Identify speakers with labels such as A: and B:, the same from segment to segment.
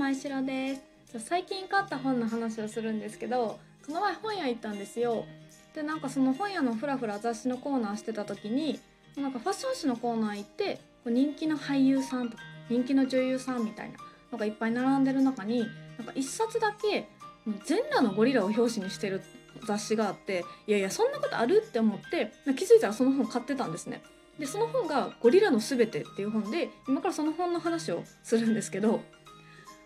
A: 前白です最近買った本の話をするんですけどこの前本屋行ったんですよでなんかその本屋のふらふら雑誌のコーナーしてた時になんかファッション誌のコーナー行って人気の俳優さんとか人気の女優さんみたいなのがいっぱい並んでる中になんか一冊だけ全裸のゴリラを表紙にしてる雑誌があっていやいやそんなことあるって思って気づいたらその本買ってたんですね。でその本が「ゴリラのすべて」っていう本で今からその本の話をするんですけど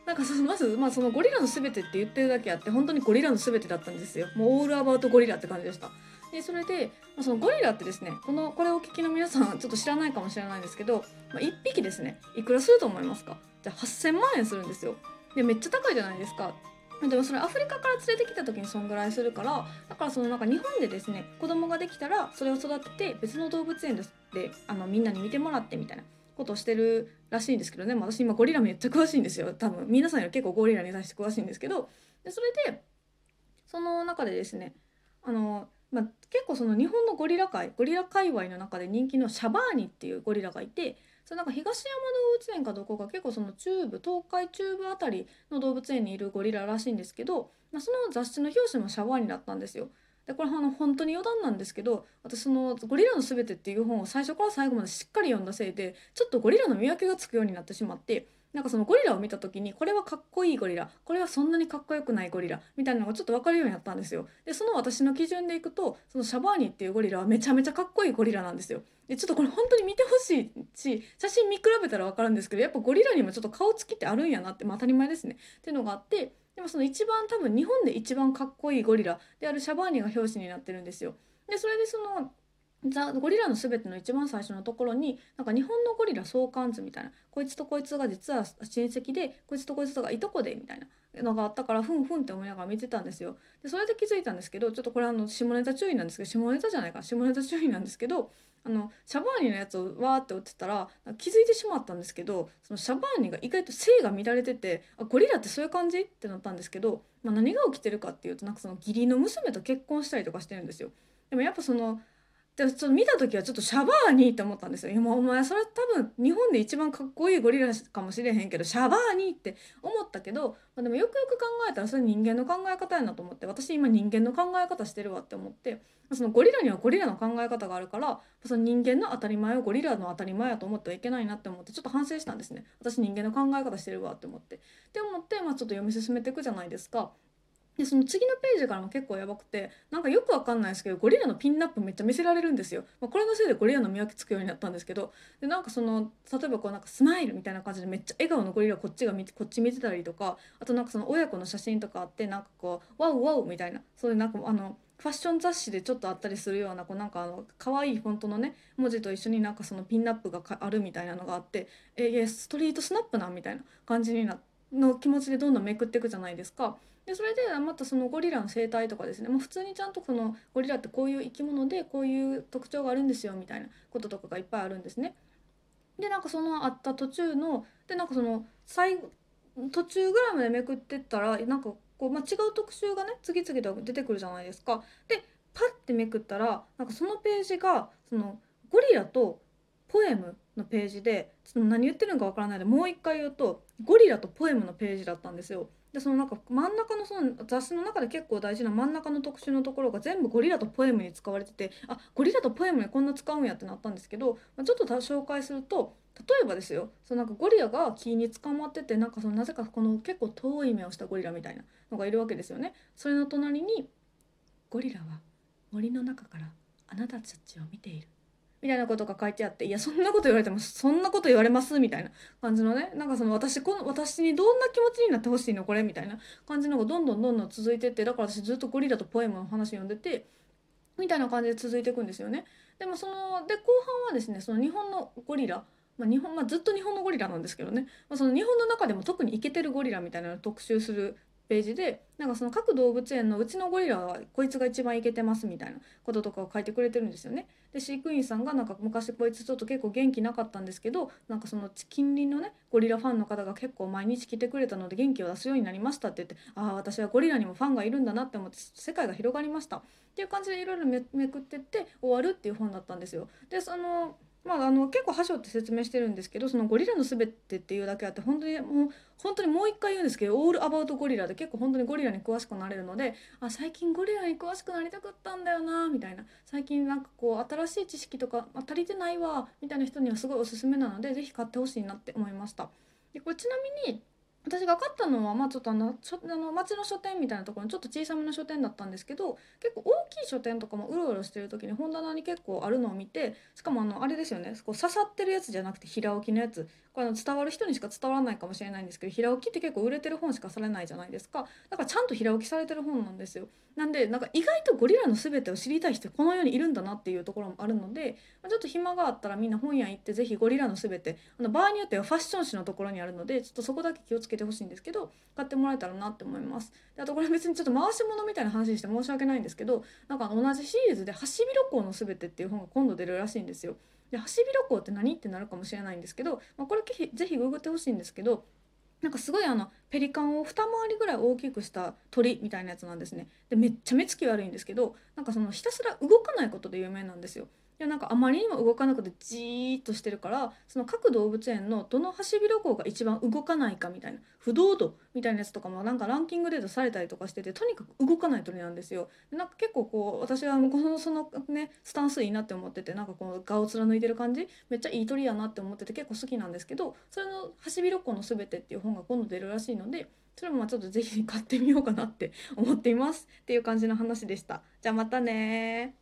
A: なんかそのまず、まあ、そのゴリラのすべてって言ってるだけあって本当にゴリラのすべてだったんですよ。もうオールアバウトゴリラって感じでした。でそれで、まあ、そのゴリラってですねこのこれをお聞きの皆さんちょっと知らないかもしれないんですけど、まあ、1匹ですねいくらすると思いますか？じゃあ8000万円するんですよ。でめっちゃ高いじゃないですか。でもそれアフリカから連れてきた時にそんぐらいするからだからそのなんか日本でですね子供ができたらそれを育てて別の動物園であのみんなに見てもらってみたいな。ことしてるらしいんですけどね、私今ゴリラめっちゃ詳しいんですよ。多分。皆さんより結構ゴリラに対して詳しいんですけど。でそれでその中でですねあの、まあ、結構その日本のゴリラ界ゴリラ界隈の中で人気のシャバーニっていうゴリラがいてそれなんか東山動物園かどこか結構その中部東海中部あたりの動物園にいるゴリラらしいんですけど、まあ、その雑誌の表紙もシャバーニだったんですよ。でこれあの本当に余談なんですけど私その「ゴリラのすべて」っていう本を最初から最後までしっかり読んだせいでちょっとゴリラの見分けがつくようになってしまってなんかそのゴリラを見た時にこれはかっこいいゴリラこれはそんなにかっこよくないゴリラみたいなのがちょっと分かるようになったんですよ。でその私の基準でいくとそのシャバーニっていうゴリラはめちゃめちゃかっこいいゴリラなんですよ。でちょっとこれ本当に見てほしいし写真見比べたら分かるんですけどやっぱゴリラにもちょっと顔つきってあるんやなって、まあ、当たり前ですねっていうのがあってでもその一番多分日本で一番かっこいいゴリラであるシャバーニが表紙になってるんですよ。でそれでそのザ・ゴリラの全ての一番最初のところになんか日本のゴリラ相関図みたいなこいつとこいつが実は親戚でこいつとこいつとがいとこでみたいなのがあったからふんふんって思いながら見てたんですよ。でそれで気づいたんですけどちょっとこれあの下ネタ注意なんですけど下ネタじゃないか下ネタ注意なんですけどあのシャバーニのやつをわーって追ってたら気づいてしまったんですけどそのシャバーニが意外と性が乱れててあゴリラってそういう感じ？ってなったんですけど、まあ、何が起きてるかっていうとなんかその義理の娘と結婚したりとかしてるんですよ。でもやっぱそのでちょっと見た時はちょっとシャバーニーって思ったんですよ。いやお前それ多分日本で一番かっこいいゴリラかもしれへんけどシャバーニーって思ったけど、まあ、でもよくよく考えたらそれ人間の考え方やなと思って私今人間の考え方してるわって思ってそのゴリラにはゴリラの考え方があるからその人間の当たり前をゴリラの当たり前やと思ってはいけないなって思ってちょっと反省したんですね私人間の考え方してるわって思って。って思って、まあ、ちょっと読み進めていくじゃないですか。でその次のページからも結構やばくてなんかよくわかんないですけどゴリラのピンナップめっちゃ見せられるんですよ、まあ、これのせいでゴリラの見分けつくようになったんですけどでなんかその例えばこうなんかスマイルみたいな感じでめっちゃ笑顔のゴリラこっちが見てこっち見てたりとかあとなんかその親子の写真とかあってなんかこうワウワウみたいなそういうなんかあのファッション雑誌でちょっとあったりするようなこうなんかあの可愛いフォントのね文字と一緒になんかそのピンナップがあるみたいなのがあってえいやストリートスナップなみたいな感じになの気持ちでどんどんめくっていくじゃないですか。でそれでまたそのゴリラの生態とかですね、まあ、普通にちゃんとそのゴリラってこういう生き物でこういう特徴があるんですよみたいなこととかがいっぱいあるんですね。でなんかそのあった途中のでなんかその最途中ぐらいまでめくってったらなんかこう、まあ、違う特集がね次々と出てくるじゃないですか。でパッてめくったらなんかそのページがそのゴリラとポエムのページでその何言ってるのかわからないでもう一回言うとゴリラとポエムのページだったんですよ。でそのなんか真ん中のその雑誌の中で結構大事な真ん中の特集のところが全部ゴリラとポエムに使われててあゴリラとポエムにこんな使うんやってなったんですけど、まあ、ちょっと紹介すると例えばですよそのなんかゴリラが木に捕まっててなんかそのなぜかこの結構遠い目をしたゴリラみたいなのがいるわけですよね。それの隣にゴリラは森の中からあなたたちを見ているみたいなことが書いてあっていやそんなこと言われてもそんなこと言われますみたいな感じのねなんかその私この私にどんな気持ちになってほしいのこれみたいな感じのがどんどんどんどん続いてってだから私ずっとゴリラとポエムの話読んでてみたいな感じで続いていくんですよね。でもそので後半はですねその日本のゴリラまあ、日本まあ、ずっと日本のゴリラなんですけどね、まあ、その日本の中でも特にイケてるゴリラみたいなのを特集するページでなんかその各動物園のうちのゴリラはこいつが一番イケてますみたいなこととかを書いてくれてるんですよね。で飼育員さんがなんか昔こいつちょっと結構元気なかったんですけどなんかその近隣のねゴリラファンの方が結構毎日来てくれたので元気を出すようになりましたって言ってああ私はゴリラにもファンがいるんだなって思って世界が広がりましたっていう感じでいろいろめくってって終わるっていう本だったんですよ。でそのまあ、あの結構覇章って説明してるんですけどそのゴリラのすべてっていうだけあって本当にもう本当にもう一回言うんですけどオールアバウトゴリラで結構本当にゴリラに詳しくなれるのであ最近ゴリラに詳しくなりたかったんだよなみたいな最近なんかこう新しい知識とか、まあ、足りてないわみたいな人にはすごいおすすめなので是非買ってほしいなって思いました。でこれちなみに私が買ったのはまあちょっとあのあの町の書店みたいなところにちょっと小さめの書店だったんですけど結構大きい書店とかもうろうろしてる時に本棚に結構あるのを見てしかもあのあれですよねこう刺さってるやつじゃなくて平置きのやつ。これの伝わる人にしか伝わらないかもしれないんですけど平置きって結構売れてる本しかされないじゃないですか。だからちゃんと平置きされてる本なんですよ。なんでなんか意外とゴリラの全てを知りたい人この世にいるんだなっていうところもあるのでちょっと暇があったらみんな本屋行って是非ゴリラの全てあの場合によってはファッション誌のところにあるのでちょっとそこだけ気をつけてけてほしいんですけど買ってもらえたらなって思います。であとこれ別にちょっと回し物みたいな話にして申し訳ないんですけどなんか同じシリーズで「ハシビロコウのすべて」っていう本が今度出るらしいんですよ。でハシビロコウって何ってなるかもしれないんですけど、まあ、これぜひググってほしいんですけどなんかすごいあのペリカンを二回りぐらい大きくした鳥みたいなやつなんですね。でめっちゃ目つき悪いんですけどなんかそのひたすら動かないことで有名なんですよ。やなんかあまりにも動かなくてじーっとしてるからその各動物園のどのハシビロコウが一番動かないかみたいな不動度みたいなやつとかもなんかランキングデートされたりとかしててとにかく動かない鳥なんですよ。でなんか結構こう私はこのそのねスタンスいいなって思っててなんかこの顔貫いてる感じめっちゃいい鳥やなって思ってて結構好きなんですけどそれの「ハシビロコウのすべて」っていう本が今度出るらしいのでそれもまあちょっと是非買ってみようかなって思っていますっていう感じの話でした。じゃあまたね